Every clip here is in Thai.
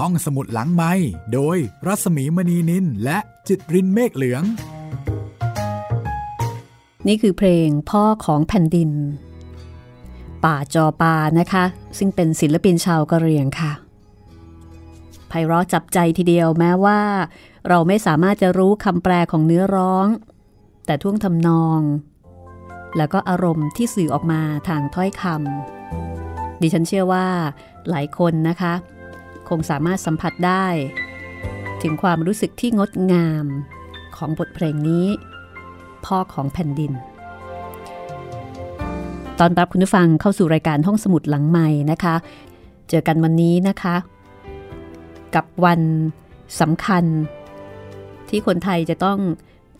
ห้องสมุดหลังไม้โดยรัสมีมณีนินและจิตรินเมฆเหลือง นี่คือเพลงพ่อของแผ่นดิน ป่าจอปานะคะ ซึ่งเป็นศิลปินชาวกะเหรี่ยงค่ะไพเราะจับใจทีเดียวแม้ว่า เราไม่สามารถจะรู้คำแปลของเนื้อร้อง แต่ท่วงทำนอง แล้วก็อารมณ์ที่สื่อออกมาทางถ้อยคำดิฉันเชื่อว่าหลายคนนะคะ คงสามารถสัมผัสได้ ถึงความรู้สึกที่งดงามของบทเพลงนี้ พ่อของแผ่นดิน ตอนรับคุณผู้ฟังเข้าสู่รายการห้องสมุดหลังใหม่นะคะ เจอกันวันนี้นะคะ กับวันสำคัญ ที่คนไทยจะต้อง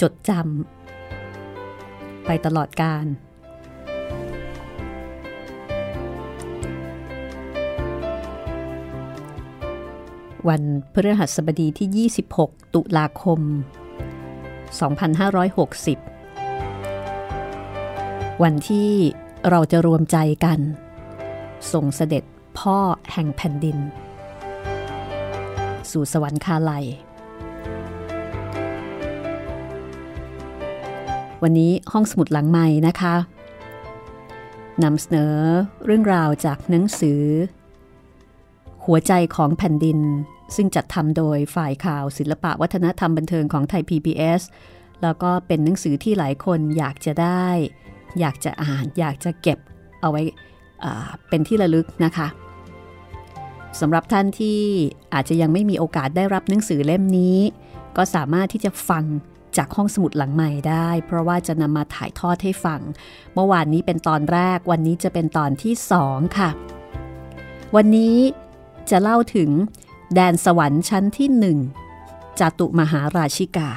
จดจำไปตลอดกาล วันพฤหัสบดีที่ 26 ตุลาคม 2560 วันที่เราจะรวมใจกัน ส่งเสด็จพ่อแห่งแผ่นดิน สู่สวรรคาลัย วันนี้ห้องสมุดหลังใหม่นะคะนำเสนอเรื่องราวจากหนังสือ หัวใจของแผ่นดิน ซึ่งจัดทำโดยฝ่ายข่าวศิลปะวัฒนธรรมบันเทิงของไทย PBS แล้วก็เป็นหนังสือที่หลายคนอยากจะได้ อยากจะอ่าน อยากจะเก็บเอาไว้เป็นที่ระลึกนะคะสำหรับท่านที่อาจจะยังไม่มีโอกาสได้รับหนังสือเล่มนี้ ก็สามารถที่จะฟังจากห้องสมุดหลังใหม่ได้ เพราะว่าจะนำมาถ่ายทอดให้ฟัง เมื่อวานนี้เป็นตอนแรกวันนี้จะเป็นตอนที่สองค่ะ วันนี้จะเล่าถึง แดนสวรรค์ชั้นที่หนึ่งจตุมหาราชิกา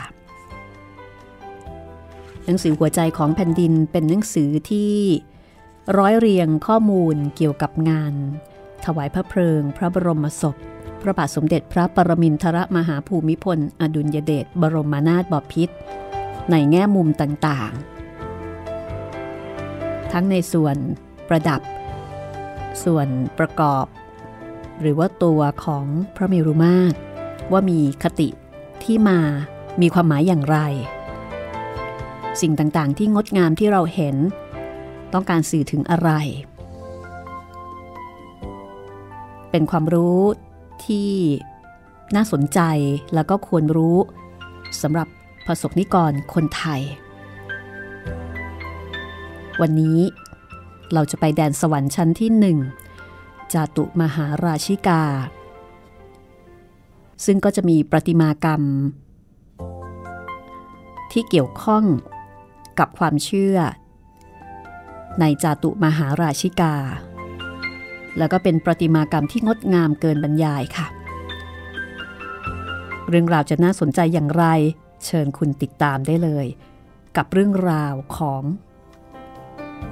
หนังสือหัวใจของแผ่นดินเป็นหนังสือที่ร้อยเรียงข้อมูลเกี่ยวกับงาน ถวายพระเพลิง พระบรมศพ พระบาทสมเด็จพระปรมินทรมหาภูมิพล อดุลยเดชบรมนาถบพิตรในแง่มุมต่างๆ ทั้งในส่วนประดับ ส่วนประกอบ หรือว่าตัวของพระเมรุมาตร ว่ามีคติที่มามีความหมายอย่างไร สิ่งต่างๆ ที่งดงามที่เราเห็น ต้องการสื่อถึงอะไร เป็นความรู้ที่น่าสนใจแล้วก็ควรรู้สำหรับประสบนิกรคนไทย วันนี้เราจะไปแดนสวรรค์ชั้นที่หนึ่ง จาตุมหาราชิกา ซึ่งก็จะมีประติมากรรม ที่เกี่ยวข้องกับความเชื่อ ในจาตุมหาราชิกา แล้วก็เป็นประติมากรรมที่งดงามเกินบรรยายค่ะ เรื่องราวจะน่าสนใจอย่างไร เชิญคุณติดตามได้เลย กับเรื่องราวของ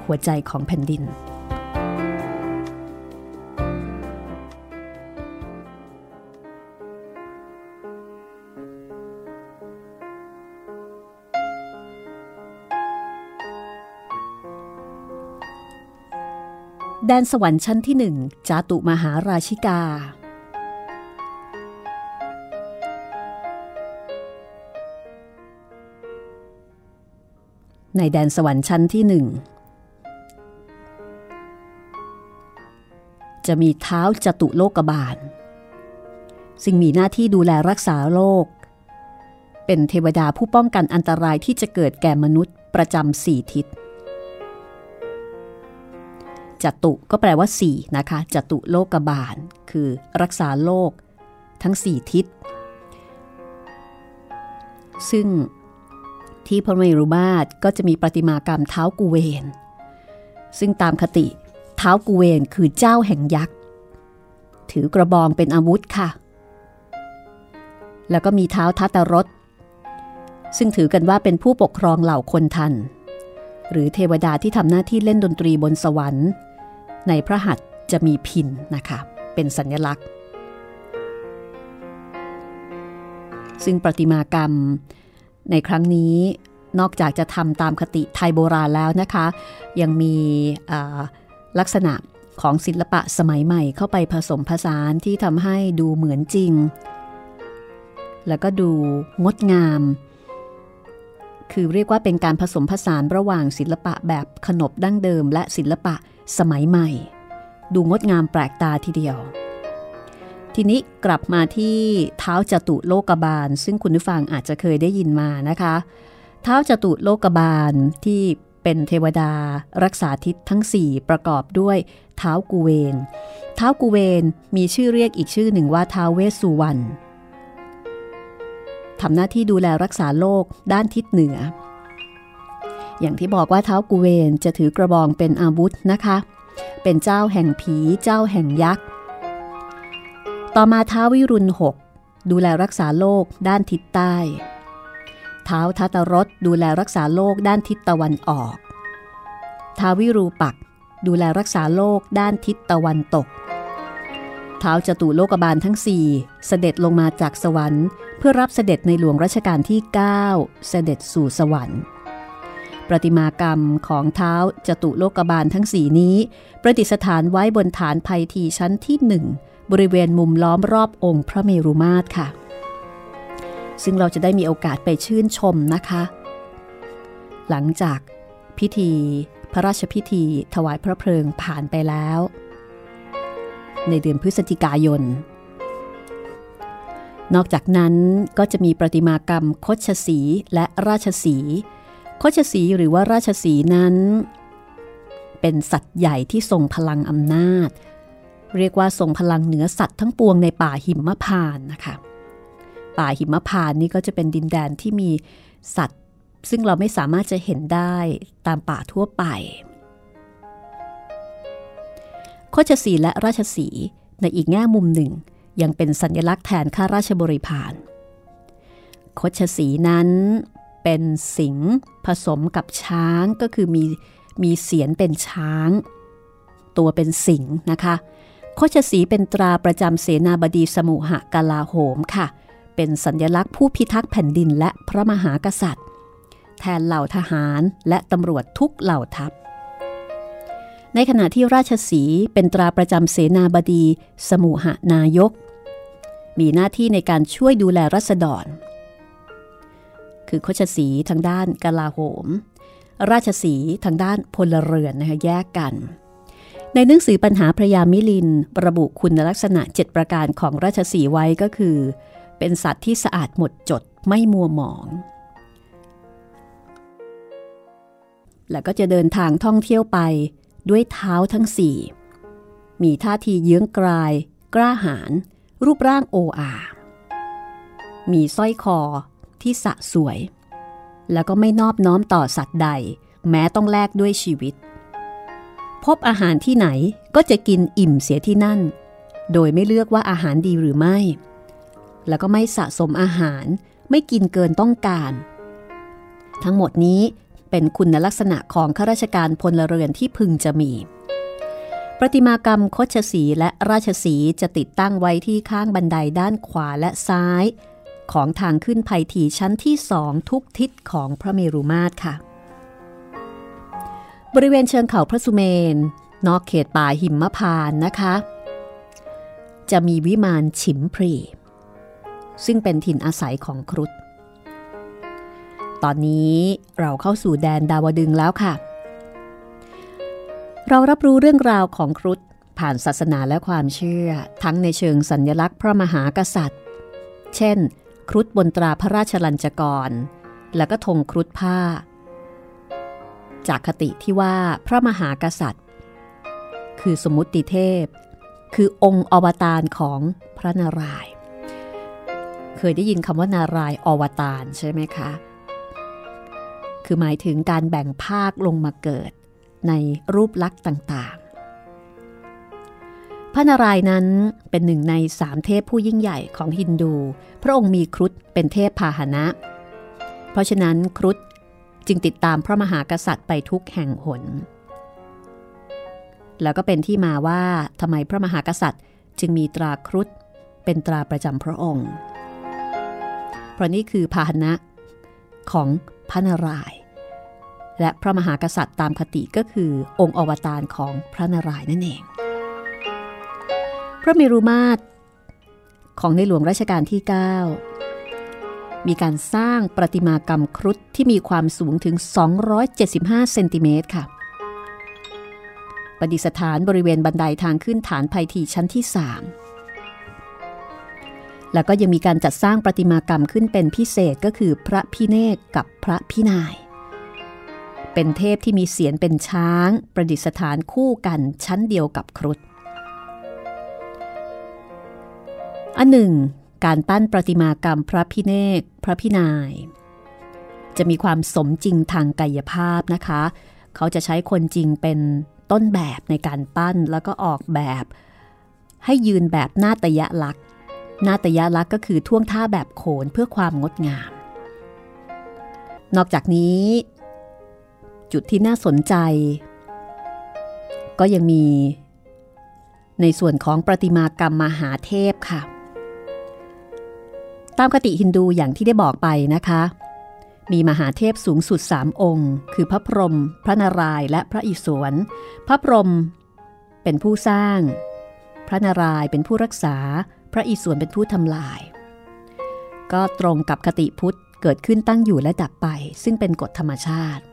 หัวใจของแผ่นดิน แดนสวรรค์ชั้นที่หนึ่งจาตุมหาราชิกา ในแดนสวรรค์ชั้นที่หนึ่งจะมีเท้าจตุโลกบาล ซึ่งมีหน้าที่ดูแลรักษาโลก เป็นเทวดาผู้ป้องกันอันตรายที่จะเกิดแก่มนุษย์ประจำสี่ทิศ จตุก็แปลว่า4นะคะจตุโลกบาล คือรักษาโลก ทั้ง 4 ทิศ ซึ่งที่พระเมรุมาตรก็จะมีประติมากรรมเท้ากูเวน ซึ่งตามคติเท้ากูเวนคือเจ้าแห่งยักษ์ ถือกระบองเป็นอาวุธค่ะ แล้วก็มีเท้าทัตรถซึ่งถือกันว่าเป็นผู้ปกครองเหล่าคนทัน หรือเทวดาที่ทำหน้าที่เล่นดนตรีบนสวรรค์ ในพระหัตถ์จะมีพินนะคะเป็นสัญลักษณ์ ซึ่งประติมากรรมในครั้งนี้นอกจากจะทำตามคติไทยโบราณแล้วนะคะ ยังมีลักษณะของศิลปะสมัยใหม่เข้าไปผสมผสานที่ทำให้ดูเหมือนจริง แล้วก็ดูงดงาม คือเรียกว่าเป็นการผสมผสานระหว่างศิลปะแบบขนบดั้งเดิม และศิลปะ สมัยใหม่ ดูงดงามแปลกตาทีเดียว ทีนี้กลับมาที่เท้าจตุโลกบาล ซึ่งคุณผู้ฟังอาจจะเคยได้ยินมานะคะ เท้าจตุโลกบาลที่เป็นเทวดารักษาทิศทั้ง 4 ประกอบด้วยเท้ากูเวนเท้ากูเวนมีชื่อเรียกอีกชื่อหนึ่งว่าเท้าเวสสุวรรณทำหน้าที่ดูแลรักษาโลกด้านทิศเหนือ อย่างที่บอกว่าเท้ากูเวนจะถือกระบองเป็นอาวุธนะคะ เป็นเจ้าแห่งผีเจ้าแห่งยักษ์ ต่อมาท้าวิรุณหกดูแลรักษาโลกด้านทิศใต้เท้าทัตรสดูแลรักษาโลกด้านทิศตะวันออก ท้าวิรูปัก ดูแลรักษาโลกด้านทิศตะวันตกเท้าจตุโลกบาลทั้งสี่เสด็จลงมาจากสวรรค์ เพื่อรับเสด็จในหลวงรัชกาลที่ 9 เสด็จสู่สวรรค์ ประติมากรรมของเท้าจตุโลกบาลทั้งสี่นี้ ประดิษฐานไว้บนฐานภัยทีชั้นที่หนึ่งบริเวณมุมล้อมรอบองค์พระเมรุมาตรค่ะ ซึ่งเราจะได้มีโอกาสไปชื่นชมนะคะ หลังจากพิธีพระราชพิธีถวายพระเพลิงผ่านไปแล้ว ในเดือนพฤศจิกายน นอกจากนั้นก็จะมีประติมากรรมคชสีและราชสี โคชสีหรือว่าราชสีนั้น เป็นสัตว์ใหญ่ที่ทรงพลังอำนาจ เรียกว่าทรงพลังเหนือสัตว์ทั้งปวงในป่าหิมพานนะคะ ป่าหิมพานนี่ก็จะเป็นดินแดนที่มีสัตว์ ซึ่งเราไม่สามารถจะเห็นได้ตามป่าทั่วไปโคชสีและราชสีในอีกแง่มุมหนึ่ง ยังเป็นสัญลักษณ์แทนข้าราชบริพารโคชสีนั้น เป็นสิงผสมกับช้างก็คือมีมีเสียนเป็นช้าง ตัวเป็นสิงนะคะโคชสีเป็นตราประจำเสนาบดีสมุหกาลาโหมค่ะ เป็นสัญลักษณ์ผู้พิทักษ์แผ่นดินและพระมหากษัตริย์ แทนเหล่าทหารและตำรวจทุกเหล่าทัพ ในขณะที่ราชสีเป็นตราประจำเสนาบดีสมุหนายก มีหน้าที่ในการช่วยดูแลรัษฎร คือโคชสีทางด้านกลาโหม ราชสีทางด้านพลเรือนนะคะแยกกัน ในหนังสือปัญหาพระยามิลิน ระบุคุณลักษณะ 7 ประการของราชสีไว้ก็คือ เป็นสัตว์ที่สะอาดหมดจดไม่มัวหมอง แล้วก็จะเดินทางท่องเที่ยวไปด้วยเท้าทั้งสี่มีท่าทีเยื้องกลาย กล้าหาญรูปร่างโออา มีสร้อยคอ ที่สะสวย แล้วก็ไม่นอบน้อมต่อสัตว์ใด แม้ต้องแลกด้วยชีวิต พบอาหารที่ไหนก็จะกินอิ่มเสียที่นั่น โดยไม่เลือกว่าอาหารดีหรือไม่ แล้วก็ไม่สะสมอาหารไม่กินเกินต้องการ ทั้งหมดนี้เป็นคุณลักษณะของข้าราชการพลเรือนที่พึงจะมี ประติมากรรมคชสีและราชสีจะติดตั้งไว้ที่ข้างบันไดด้านขวาและซ้าย ของทางขึ้นภัยถีชั้นที่สองทุกทิศของพระเมรุมาตรค่ะ บริเวณเชิงเขาพระสุเมน นอกเขตป่าหิมพานนะคะ จะมีวิมานฉิมพรี ซึ่งเป็นถิ่นอาศัยของครุฑตอนนี้เราเข้าสู่แดนดาวดึงแล้วค่ะ เรารับรู้เรื่องราวของครุฑผ่านศาสนาและความเชื่อ ทั้งในเชิงสัญญลักษณ์พระมหากษัตริย์ เช่น ครุฑบนตราพระราชลัญจกร และก็ธงครุฑผ้า จากคติที่ว่าพระมหากษัตริย์ คือสมุติเทพ คือองค์อวตารของพระนารายณ์เคยได้ยินคำว่านารายอวตารใช่ไหมคะ คือหมายถึงการแบ่งภาคลงมาเกิดในรูปลักษณ์ต่าง พระนารายณ์นั้นเป็นหนึ่งในสามเทพผู้ยิ่งใหญ่ของฮินดู พระองค์มีครุฑเป็นเทพพาหนะ เพราะฉะนั้นครุฑจึงติดตามพระมหากษัตริย์ไปทุกแห่งหน แล้วก็เป็นที่มาว่าทำไมพระมหากษัตริย์จึงมีตราครุฑเป็นตราประจำพระองค์ เพราะนี่คือพาหนะของพระนารายณ์และพระมหากษัตริย์ตามคติก็คือองค์อวตารของพระนารายณ์นั่นเอง ระเมรุมาตร ของในหลวงรัชกาลที่ 9 มีการสร้างประติมากรรมครุฑที่มีความสูงถึง 275 เซนติเมตรค่ะ ประดิษฐานบริเวณบันไดทางขึ้นฐานภัยทีชั้นที่ 3 แล้วก็ยังมีการจัดสร้างประติมากรรมขึ้นเป็นพิเศษก็คือพระพิเนกกับพระพินายเป็นเทพที่มีเสียนเป็นช้าง ประดิษฐานคู่กันชั้นเดียวกับครุฑ อันหนึ่ง การปั้นประติมากรรมพระพิเนกพระพินาย จะมีความสมจริงทางกายภาพนะคะ เขาจะใช้คนจริงเป็นต้นแบบในการปั้นแล้วก็ออกแบบ ให้ยืนแบบนาตยลักษณ์นาตยลักษณ์ก็คือท่วงท่าแบบโขนเพื่อความงดงาม นอกจากนี้ จุดที่น่าสนใจ ก็ยังมี ในส่วนของประติมากรรมมหาเทพค่ะ ตามคติฮินดูอย่างที่ได้บอกไปนะคะ มีมหาเทพสูงสุดสามองค์ คือพระพรหมพระนารายณ์และพระอิศวรพระพรหมเป็นผู้สร้าง พระนารายณ์เป็นผู้รักษา พระอิศวรเป็นผู้ทำลาย ก็ตรงกับคติพุทธเกิดขึ้นตั้งอยู่และดับไป ซึ่งเป็นกฎธรรมชาติ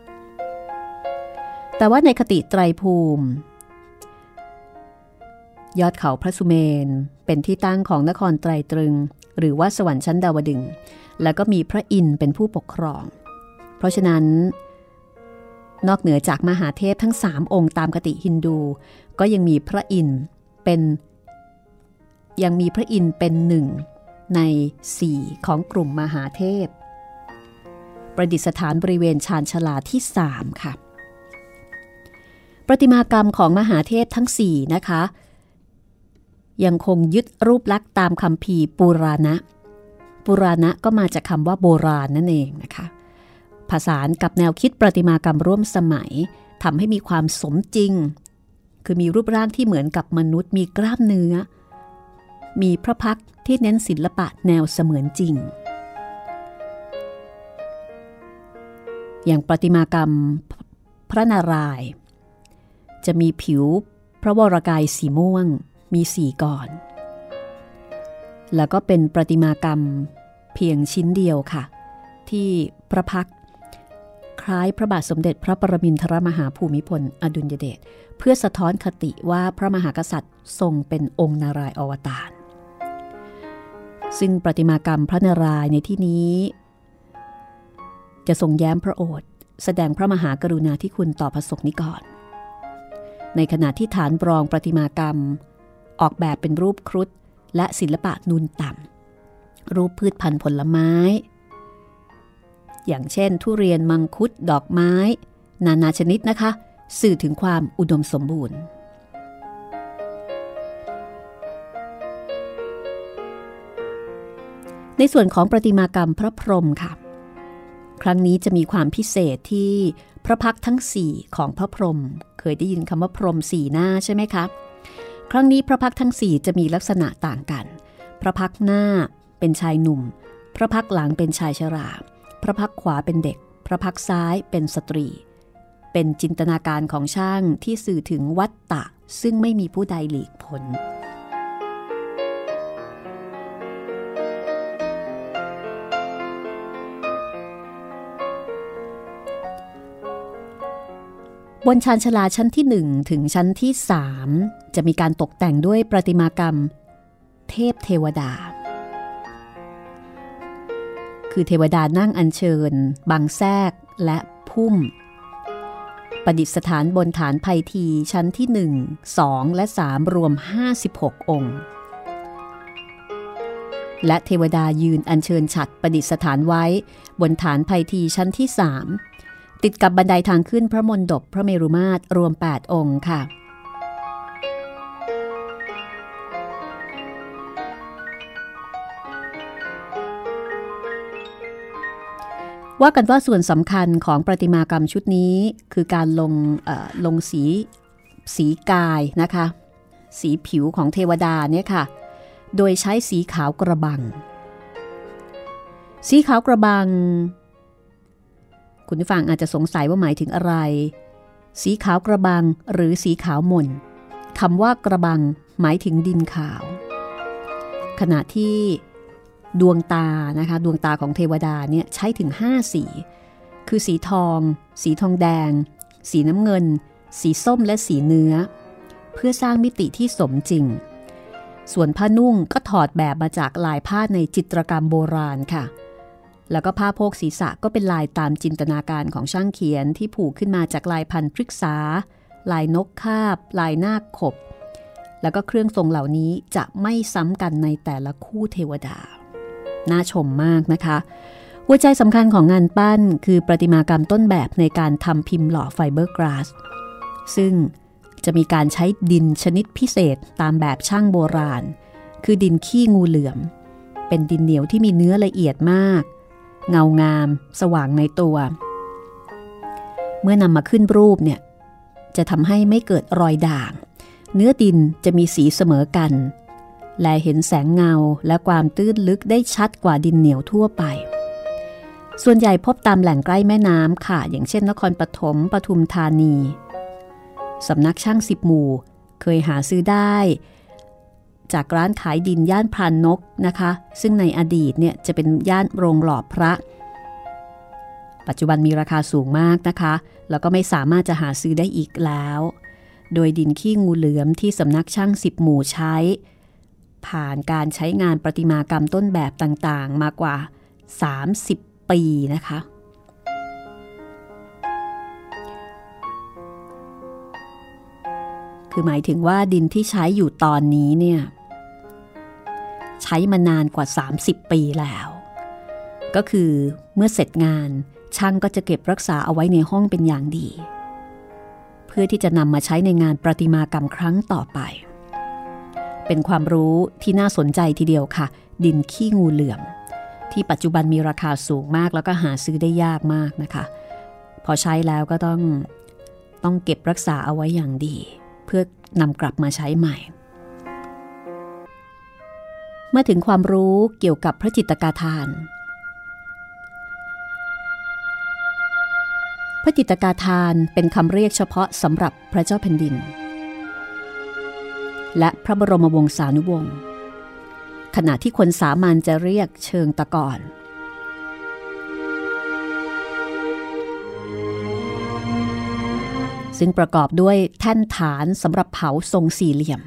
แต่ว่าในคติไตรภูมิยอดเขาพระสุเมน เป็นที่ตั้งของนครไตรตรึง หรือว่าสวรรค์ชั้นดาวดึง แล้วก็มีพระอินทร์เป็นผู้ปกครอง เพราะฉะนั้น นอกเหนือจากมหาเทพทั้งสามองค์ตามคติฮินดู ก็ยังมีพระอินทร์เป็น ยังมีพระอินทร์เป็นหนึ่งในสี่ของกลุ่มมหาเทพ ประดิษฐานบริเวณชานชลาที่สามค่ะ ประติมากรรมของมหาเทพทั้งสี่นะคะ ยังคงยึดรูปลักษณ์ตามคำพีปุราณะ ปุราณะก็มาจากคำว่าโบราณนั่นเองนะคะ ผสานกับแนวคิดประติมากรรมร่วมสมัยทำให้มีความสมจริง คือมีรูปร่างที่เหมือนกับมนุษย์ มีกล้ามเนื้อ มีพระพักที่เน้นศิลปะแนวเสมือนจริง อย่างประติมากรรมพระนาราย จะมีผิวพระวรากายสีม่วง มีสี่ก่อน แล้วก็เป็นประติมากรรมเพียงชิ้นเดียวค่ะ ที่พระพักคล้ายพระบาทสมเด็จพระปรมินทรมหาภูมิพล อดุลยเดชเพื่อสะท้อนคติว่าพระมหากษัตริย์ทรงเป็นองค์นารายอวตารซึ่งประติมากรรมพระนารายในที่นี้ จะทรงแย้มพระโอษฐ์แสดงพระมหากรุณาธิคุณต่อพระสงฆ์นิกรในขณะที่ฐานรองประติมากรรม ออกแบบเป็นรูปครุฑและศิลปะนูนต่ำ รูปพืชพันธุ์ผลไม้ อย่างเช่น ทุเรียนมังคุดดอกไม้ นานาชนิดนะคะ สื่อถึงความอุดมสมบูรณ์ในส่วนของประติมากรรมพระพรหมค่ะ ครั้งนี้จะมีความพิเศษที่พระพักทั้งสี่ของพระพรหมเคยได้ยินคำว่าพรหมสี่หน้าใช่ไหมคะ ครั้งนี้พระพักทั้งสี่จะมีลักษณะต่างกัน พระพักหน้าเป็นชายหนุ่ม พระพักหลังเป็นชายชรา พระพักขวาเป็นเด็ก พระพักซ้ายเป็นสตรี เป็นจินตนาการของช่างที่สื่อถึงวัตตะ ซึ่งไม่มีผู้ใดหลีกพ้น บนชานชลาชั้นที่ 1 ถึงชั้นที่ 3 จะมีการตกแต่งด้วยประติมากรรม เทพเทวดา คือเทวดานั่งอัญเชิญ บางแทรกและพุ่ม ประดิษฐานบนฐานไพทีชั้นที่ 1 2 และ 3 รวม 56 องค์ และเทวดายืนอัญเชิญฉัดประดิษฐานไว้ บนฐานไพทีชั้นที่ 3 ติดกับบันไดทางขึ้นพระมณฑปพระเมรุมาตรรวม 8 องค์ค่ะ ว่ากันว่าส่วนสำคัญของประติมากรรมชุดนี้ คือการลงลงสีสีกายนะคะ สีผิวของเทวดาเนี่ยค่ะ โดยใช้สีขาวกระบัง สีขาวกระบัง คุณผู้ฟังอาจจะสงสัยว่าหมายถึงอะไร สีขาวกระบังหรือสีขาวหม่นคำว่ากระบังหมายถึงดินขาว ขณะที่ดวงตานะคะดวงตาของเทวดาเนี่ยใช้ถึง 5 สี คือสีทอง สีทองแดง สีน้ำเงิน สีส้มและสีเนื้อ เพื่อสร้างมิติที่สมจริง ส่วนผ้านุ่งก็ถอดแบบมาจากลายผ้าในจิตรกรรมโบราณค่ะ แล้วก็ผ้าโพกศีรษะก็เป็นลายตามจินตนาการของช่างเขียนที่ผูกขึ้นมาจากลายพันธุ์พฤกษา ลายนกคาบ ลายนาคขบ แล้วก็เครื่องทรงเหล่านี้จะไม่ซ้ำกันในแต่ละคู่เทวดา น่าชมมากนะคะ หัวใจสำคัญของงานปั้นคือประติมากรรมต้นแบบในการทำพิมพ์หล่อไฟเบอร์กราส ซึ่งจะมีการใช้ดินชนิดพิเศษตามแบบช่างโบราณ คือดินขี้งูเหลือม เป็นดินเหนียวที่มีเนื้อละเอียดมาก เงางาม สว่างในตัว เมื่อนำมาขึ้นรูปเนี่ยจะทำให้ไม่เกิดรอยด่าง เนื้อดินจะมีสีเสมอกัน และเห็นแสงเงาและความตื้นลึกได้ชัดกว่าดินเหนียวทั่วไป ส่วนใหญ่พบตามแหล่งใกล้แม่น้ำค่ะ อย่างเช่นนครปฐมปทุมธานีสำนักช่างสิบหมู่ เคยหาซื้อได้ จากร้านขายดินย่านพรานนกนะคะ ซึ่งในอดีตเนี่ยจะเป็นย่านโรงหล่อพระ ปัจจุบันมีราคาสูงมากนะคะ แล้วก็ไม่สามารถจะหาซื้อได้อีกแล้ว โดยดินขี้งูเหลือมที่สำนักช่างสิบหมู่ใช้ ผ่านการใช้งานประติมากรรมต้นแบบต่างๆ มากว่า 30 ปีนะคะคือหมายถึงว่าดินที่ใช้อยู่ตอนนี้เนี่ย ใช้มานานกว่า 30 ปีแล้ว ก็คือเมื่อเสร็จงานช่างก็จะเก็บรักษาเอาไว้ในห้องเป็นอย่างดี เพื่อที่จะนำมาใช้ในงานประติมากรรมครั้งต่อไป เป็นความรู้ที่น่าสนใจทีเดียวค่ะ ดินขี้งูเหลือม ที่ปัจจุบันมีราคาสูงมากแล้วก็หาซื้อได้ยากมากนะคะ พอใช้แล้วก็ต้องต้องเก็บรักษาเอาไว้อย่างดี เพื่อนำกลับมาใช้ใหม่ เมื่อถึงความรู้เกี่ยวกับพระจิตกาทาน พระจิตกาทานเป็นคำเรียกเฉพาะสำหรับพระเจ้าแผ่นดิน และพระบรมวงศานุวงศ์ขณะที่คนสามัญจะเรียกเชิงตะกอนซึ่งประกอบด้วยแท่นฐานสำหรับเผาทรงสี่เหลี่ยม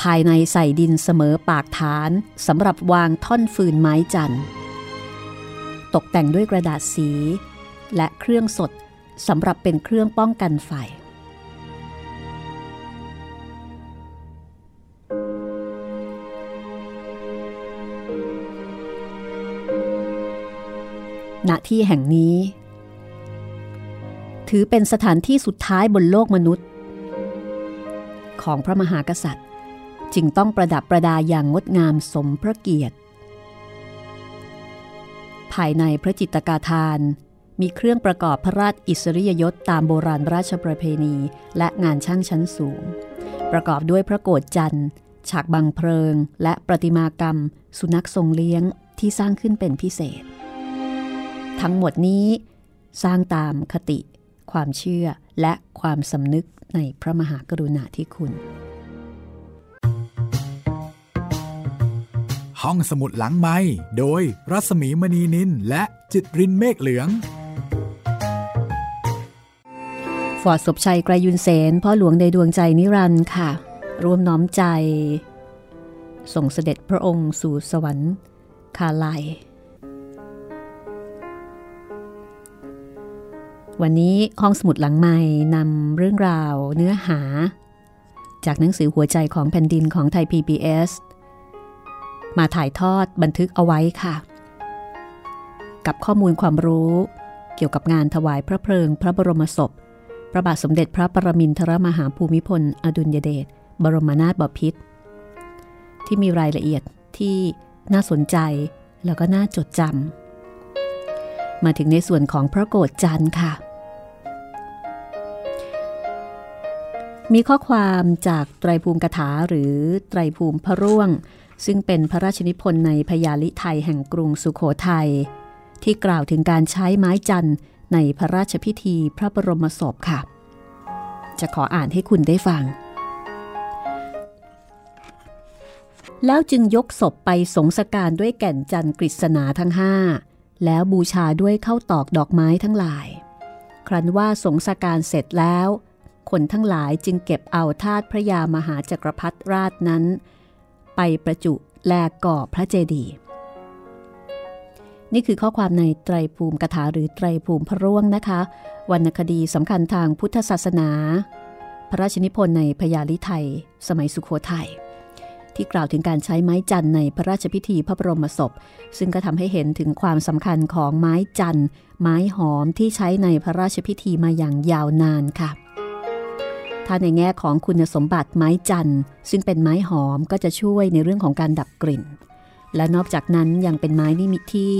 ภายในใส่ดินเสมอปากฐานสำหรับวางท่อนฟืนไม้จันตกแต่งด้วยกระดาษสี และเครื่องสดสำหรับเป็นเครื่องป้องกันไฟ ณ ที่แห่งนี้ ถือเป็นสถานที่สุดท้ายบนโลกมนุษย์ ของพระมหากษัตริย์ จึงต้องประดับประดาอย่างงดงามสมพระเกียรติ ภายในพระจิตกาทาน มีเครื่องประกอบพระราชอิสริยยศตามโบราณราชประเพณีและงานช่างชั้นสูง ประกอบด้วยพระโกฏจันทร์ ฉากบังเพลิง และประติมากรรม สุนัขทรงเลี้ยงที่สร้างขึ้นเป็นพิเศษ ทั้งหมดนี้สร้างตามคติ ความเชื่อและความสำนึกในพระมหากรุณาธิคุณ ห้องสมุดหลังไม้โดยรัสมีมณีนินและจิตรินเมฆเหลือง ฟอร์ดศพชัยไกรยุนเสนพ่อหลวงในดวงใจนิรันด์ค่ะ ร่วมน้อมใจ ส่งเสด็จพระองค์สู่สวรรค์คาลัย วันนี้ห้องสมุดหลังใหม่นำเรื่องราวเนื้อหา จากหนังสือหัวใจของแผ่นดินของไทย PBS มาถ่ายทอดบันทึกเอาไว้ค่ะ กับข้อมูลความรู้เกี่ยวกับงานถวายพระเพลิง พระบรมศพ พระบาทสมเด็จพระปรมินทรมหาภูมิพล อดุลยเดชบรมนาถบพิตรที่มีรายละเอียดที่น่าสนใจแล้วก็น่าจดจำมาถึงในส่วนของพระโกฏจันทร์ค่ะ มีข้อความจากไตรภูมิกถาหรือไตรภูมิพระร่วง ซึ่งเป็นพระราชนิพนธ์ในพยาลิไทยแห่งกรุงสุขโขทยัยที่กล่าวถึงการใช้ไม้จันทร์ในพระราชพิธีพระบรมศพค่ะ จะขออ่านให้คุณได้ฟัง แล้วจึงยกศพไปสงสการด้วยแก่นจันทร์กฤษณาทั้งห้าแล้วบูชาด้วยเข้าตอกดอกไม้ทั้งหลาย ครั้นว่าสงสการเสร็จแล้ว คนทั้งหลายจึงเก็บเอาธาตุพระยามหาจักรพรรดิราชนั้น ไปประจุแลก่อพระเจดีย์นี่คือข้อความในไตรภูมิกถาหรือไตรภูมิพระร่วงนะคะ วรรณคดีสำคัญทางพุทธศาสนา พระราชนิพนธ์ในพญาลิไทย สมัยสุขโขทยัยที่กล่าวถึงการใช้ไม้จันในพระราชพิธีพระบรมศพ ซึ่งก็ทำให้เห็นถึงความสำคัญของไม้จันไม้หอมที่ใช้ในพระราชพิธีมาอย่างยาวนานค่ะ ถ้าในแง่ของคุณสมบัติไม้จันทร์ซึ่งเป็นไม้หอมก็จะช่วยในเรื่องของการดับกลิ่น และนอกจากนั้นยังเป็นไม้นิมิตที่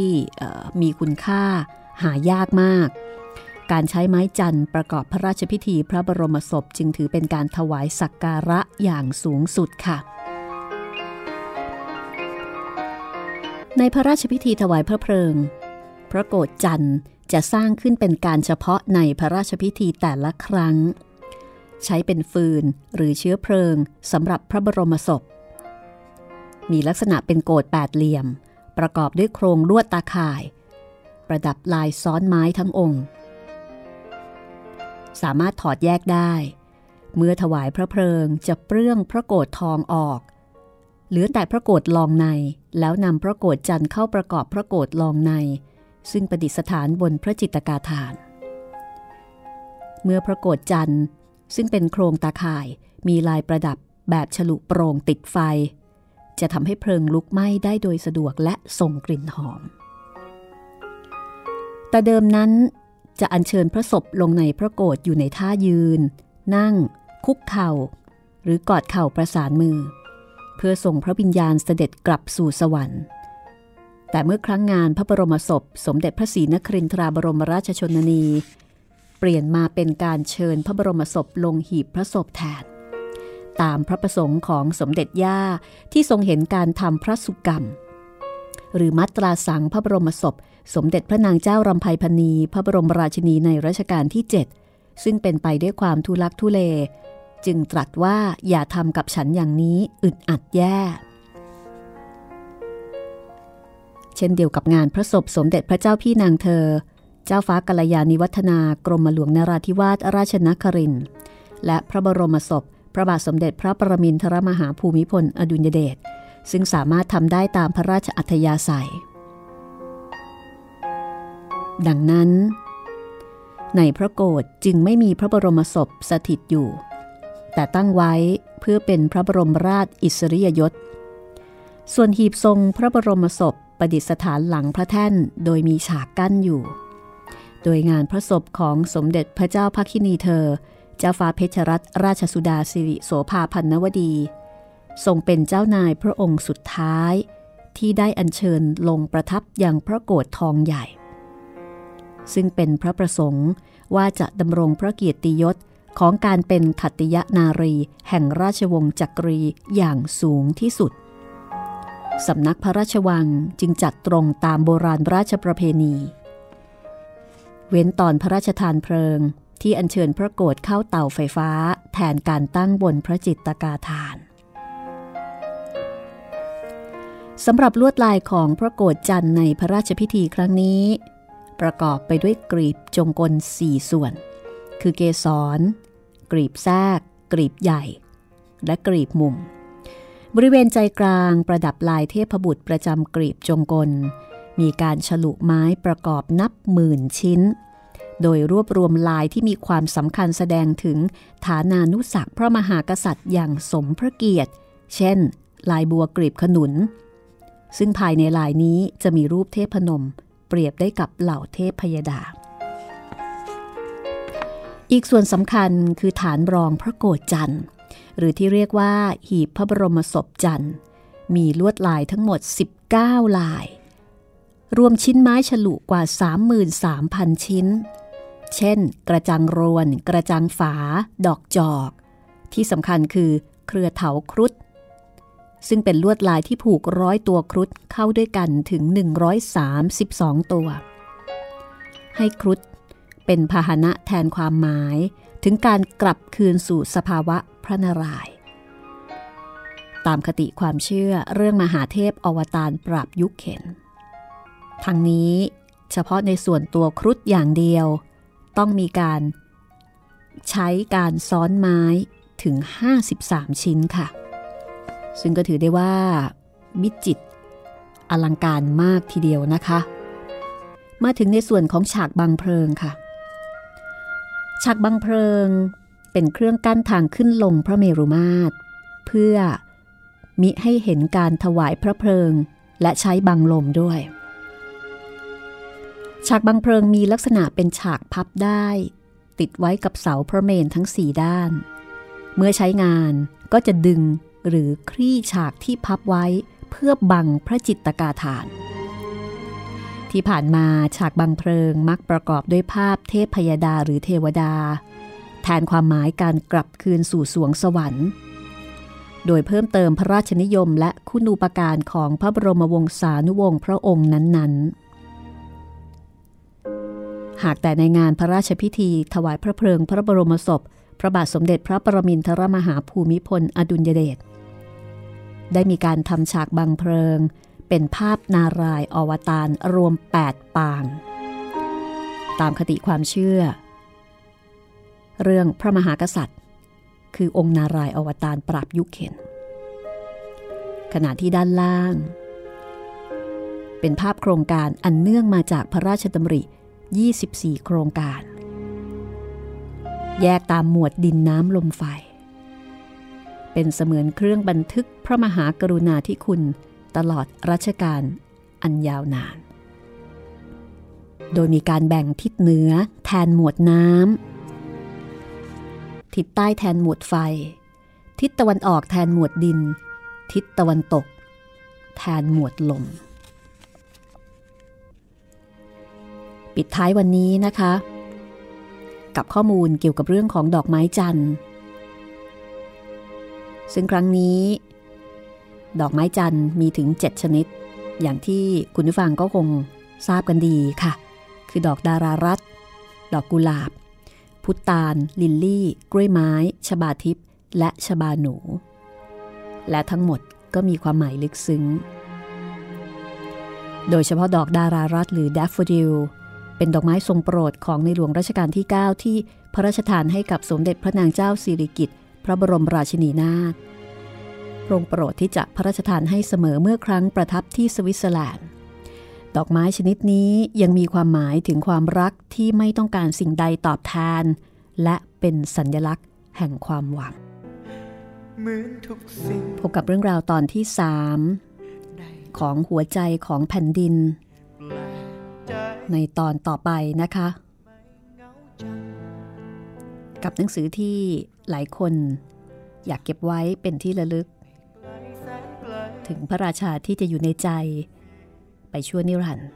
มีคุณค่าหายากมาก การใช้ไม้จันทร์ประกอบพระราชพิธีพระบรมศพจึงถือเป็นการถวายสักการะอย่างสูงสุดค่ะในพระราชพิธีถวายพระเพลิง พระโกรธจันทร์จะสร้างขึ้นเป็นการเฉพาะในพระราชพิธีแต่ละครั้ง ใช้เป็นฟืนหรือเชื้อเพลิงสำหรับพระบรมศพ มีลักษณะเป็นโกดแปดเหลี่ยม ประกอบด้วยโครงลวดตาข่าย ประดับลายซ้อนไม้ทั้งองค์ สามารถถอดแยกได้ เมื่อถวายพระเพลิงจะเปลื้องพระโกดทองออก เหลือแต่พระโกดลองในแล้วนำพระโกดจันทร์เข้าประกอบพระโกดลองใน ซึ่งประดิษฐานบนพระจิตกาฐานเมื่อพระโกดจันทร์ ซึ่งเป็นโครงตาข่ายมีลายประดับแบบฉลุโปร่งติดไฟ จะทำให้เพลิงลุกไหม้ได้โดยสะดวกและส่งกลิ่นหอม แต่เดิมนั้นจะอัญเชิญพระศพลงในพระโกรธอยู่ในท่ายืน นั่ง คุกเข่า หรือกอดเข่าประสานมือ เพื่อส่งพระวิญญาณเสด็จกลับสู่สวรรค์ แต่เมื่อครั้งงานพระบรมศพ สมเด็จพระศรีนครินทราบรมราชชนนี ลี่ยนมาเป็นการเชิญพระบรมศพลงหีบพระศพแทน ตามพระประสงค์ของสมเด็จย่าที่ทรงเห็นการทำพระสุกรรม หรือมัตราสังพระบรมศพ สมเด็จพระนางเจ้ารำไพพณีพระบรมราชินีในรัชกาลที่ 7 ซึ่งเป็นไปด้วยความทุลักทุเล จึงตรัสว่าอย่าทำกับฉันอย่างนี้อึดอัดแย่เช่นเดียวกับงานพระศพสมเด็จพระเจ้าพี่นางเธอ เจ้าฟ้ากัลยาณิวัฒนากรมหลวงนราธิวาสราชนครินและพระบรมศพ พระบาทสมเด็จพระประมินทรมหาภูมิพลอดุลยเดชซึ่งสามารถทำได้ตามพระราชอัธยาศัย ดังนั้น ในพระโกรธจึงไม่มีพระบรมศพสถิตอยู่ แต่ตั้งไว้เพื่อเป็นพระบรมราชอิสริยยศ ส่วนหีบทรงพระบรมศพประดิษฐานหลังพระแท่นโดยมีฉากกั้นอยู่ โดยงานพระศพของสมเด็จพระเจ้าพักินีเธอ เจ้าฟ้าเพชรรัตนราชสุดาสิริโสภาพันนวดี ทรงเป็นเจ้านายพระองค์สุดท้าย ที่ได้อัญเชิญลงประทับอย่างพระโกรธทองใหญ่ ซึ่งเป็นพระประสงค์ว่าจะดำรงพระเกียรติยศของการเป็นขัตติยนารี แห่งราชวงศ์จักรีอย่างสูงที่สุด สำนักพระราชวังจึงจัดตรงตามโบราณราชประเพณี เว้นตอนพระราชทานเพลิง ที่อัญเชิญพระโกรธเข้าเตาไฟฟ้า แทนการตั้งบนพระจิตตกาฐานสำหรับลวดลายของพระโกรธจันทร์ในพระราชพิธีครั้งนี้ ประกอบไปด้วยกรีบจงกลสี่ส่วน คือเกสร กรีบแทรกกรีบใหญ่ และกรีบมุม บริเวณใจกลางประดับลายเทพบุตรประจำกรีบจงกล มีการฉลุไม้ประกอบนับหมื่นชิ้น โดยรวบรวมลายที่มีความสำคัญแสดงถึงฐานานุสักพระมหากษัตริย์อย่างสมพระเกียรติ เช่น ลายบัวกรีบขนุน ซึ่งภายในลายนี้จะมีรูปเทพนม เปรียบได้กับเหล่าเทพพยดา อีกส่วนสำคัญคือฐานรองพระโกฏจันทร์ หรือที่เรียกว่าหีบพระบรมศพจันทร์ มีลวดลายทั้งหมด 19 ลาย รวมชิ้นไม้ฉลุกว่า 33,000 ชิ้น เช่น กระจังรวนกระจังฝา ดอกจอก ที่สำคัญคือเครือเถาครุฑซึ่งเป็นลวดลายที่ผูกร้อยตัวครุฑเข้าด้วยกันถึง 132 ตัว ให้ครุฑเป็นพาหนะแทนความหมายถึงการกลับคืนสู่สภาวะพระนารายณ์ตามคติความเชื่อเรื่องมหาเทพอวตารปราบยุคเข็น ทั้งนี้เฉพาะในส่วนตัวครุฑอย่างเดียว ต้องมีการ ใช้การซ้อนไม้ถึง 53 ชิ้นค่ะ ซึ่งก็ถือได้ว่ามิจิตอลังการมากทีเดียวนะคะ มาถึงในส่วนของฉากบังเพลิงค่ะ ฉากบังเพลิงเป็นเครื่องกั้นทางขึ้นลงพระเมรุมาตร เพื่อมิให้เห็นการถวายพระเพลิง และใช้บังลมด้วย ฉากบังเพลิงมีลักษณะเป็นฉากพับได้ ติดไว้กับเสาพระเมนทั้งสี่ด้าน เมื่อใช้งานก็จะดึงหรือคลี่ฉากที่พับไว้เพื่อบังพระจิตกาฐาน ที่ผ่านมาฉากบังเพลิงมักประกอบด้วยภาพเทพพยดาหรือเทวดา แทนความหมายการกลับคืนสู่สวงสวรรค์ โดยเพิ่มเติมพระราชนิยมและคุณูปการของพระบรมวงศานุวงศ์พระองค์นั้นๆ หากแต่ในงานพระราชพิธี ถวายพระเพลิงพระบรมศพ พระบาทสมเด็จพระปรมินทรมหาภูมิพล อดุลยเดชได้มีการทำฉากบังเพลิง เป็นภาพนารายอวตารรวม 8 ปาง ตามคติความเชื่อ เรื่องพระมหากษัตริย์ คือองค์นารายอวตารปราบยุคเข็น ขณะที่ด้านล่าง เป็นภาพโครงการอันเนื่องมาจากพระราชดำริ 24 โครงการ แยกตามหมวดดินน้ำลมไฟ เป็นเสมือนเครื่องบันทึกพระมหากรุณาธิคุณตลอดรัชกาลอันยาวนาน โดยมีการแบ่งทิศเหนือแทนหมวดน้ำ ทิศใต้แทนหมวดไฟ ทิศตะวันออกแทนหมวดดิน ทิศตะวันตก แทนหมวดลม ปิดท้ายวันนี้นะคะ กับข้อมูลเกี่ยวกับเรื่องของดอกไม้จันทร์ ซึ่งครั้งนี้ ดอกไม้จันทร์มีถึง 7 ชนิด อย่างที่คุณผู้ฟังก็คงทราบกันดีค่ะ คือดอกดารารัตดอกกุหลาบ พุตานลิลลี่ กล้วยไม้ ชบาทิพย์และชบาหนู และทั้งหมดก็มีความหมายลึกซึ้ง โดยเฉพาะดอกดารารัตหรือแดฟโฟดิล เป็นดอกไม้ทรงโปรดของในหลวงรัชกาลที่ 9 ที่พระราชทานให้กับสมเด็จพระนางเจ้าสิริกิติ์พระบรมราชินีนาถทรงโปรดที่จะพระราชทานให้เสมอเมื่อครั้งประทับที่สวิตเซอร์แลนด์ ดอกไม้ชนิดนี้ยังมีความหมายถึงความรักที่ไม่ต้องการสิ่งใดตอบแทน และเป็นสัญญลักษณ์แห่งความหวังพบกับเรื่องราวตอนที่สามของหัวใจของแผ่นดิน ในตอนต่อไปนะคะ กับหนังสือที่หลายคนอยากเก็บไว้เป็นที่ระลึก ถึงพระราชาที่จะอยู่ในใจ ไปชั่วนิรันดร์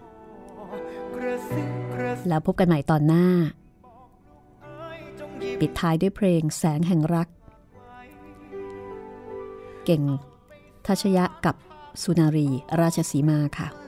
แล้วพบกันใหม่ตอนหน้า ปิดท้ายด้วยเพลงแสงแห่งรัก เก่งทัชยะกับสุนารีราชสีมาค่ะ